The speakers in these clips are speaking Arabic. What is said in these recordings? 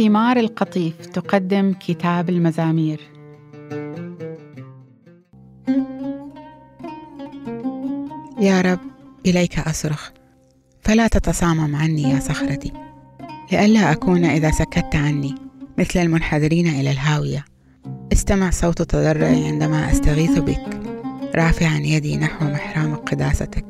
ثمار القطيف تقدم كتاب المزامير. يا رب إليك أصرخ. فلا تتصامم عني يا صخرتي. لئلا أكون إذا سكت عني مثل المنحدرين إلى الهاوية. استمع صوت تضرعي عندما أستغيث بك. رافعا يدي نحو محرام قداستك.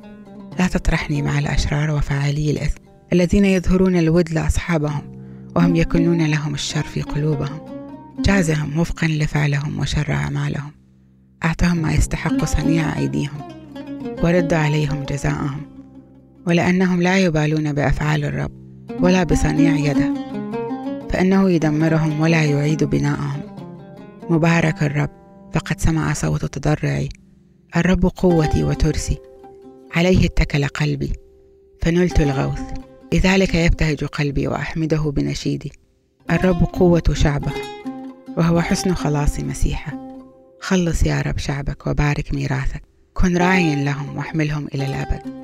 لا تطرحني مع الأشرار وفاعلي الإثم الذين يظهرون الود لأصحابهم وهم يكنون لهم الشر في قلوبهم. جازهم وفقا لفعلهم وشر أعمالهم. أعطهم ما يستحق صنيع أيديهم ورد عليهم جزاءهم. ولأنهم لا يبالون بأفعال الرب ولا بصنيع يده. فإنه يدمرهم ولا يعيد بناءهم. مبارك الرب فقد سمع صوت تضرعي. الرب قوتي وترسي. عليه اتكل قلبي. فنلت الغوث. لذلك يبتهج قلبي وأحمده بنشيدي. الرب قوة شعبه وهو حسن خلاص مسيحه. خلص يا رب شعبك وبارك ميراثك. كن راعيا لهم واحملهم إلى الأبد.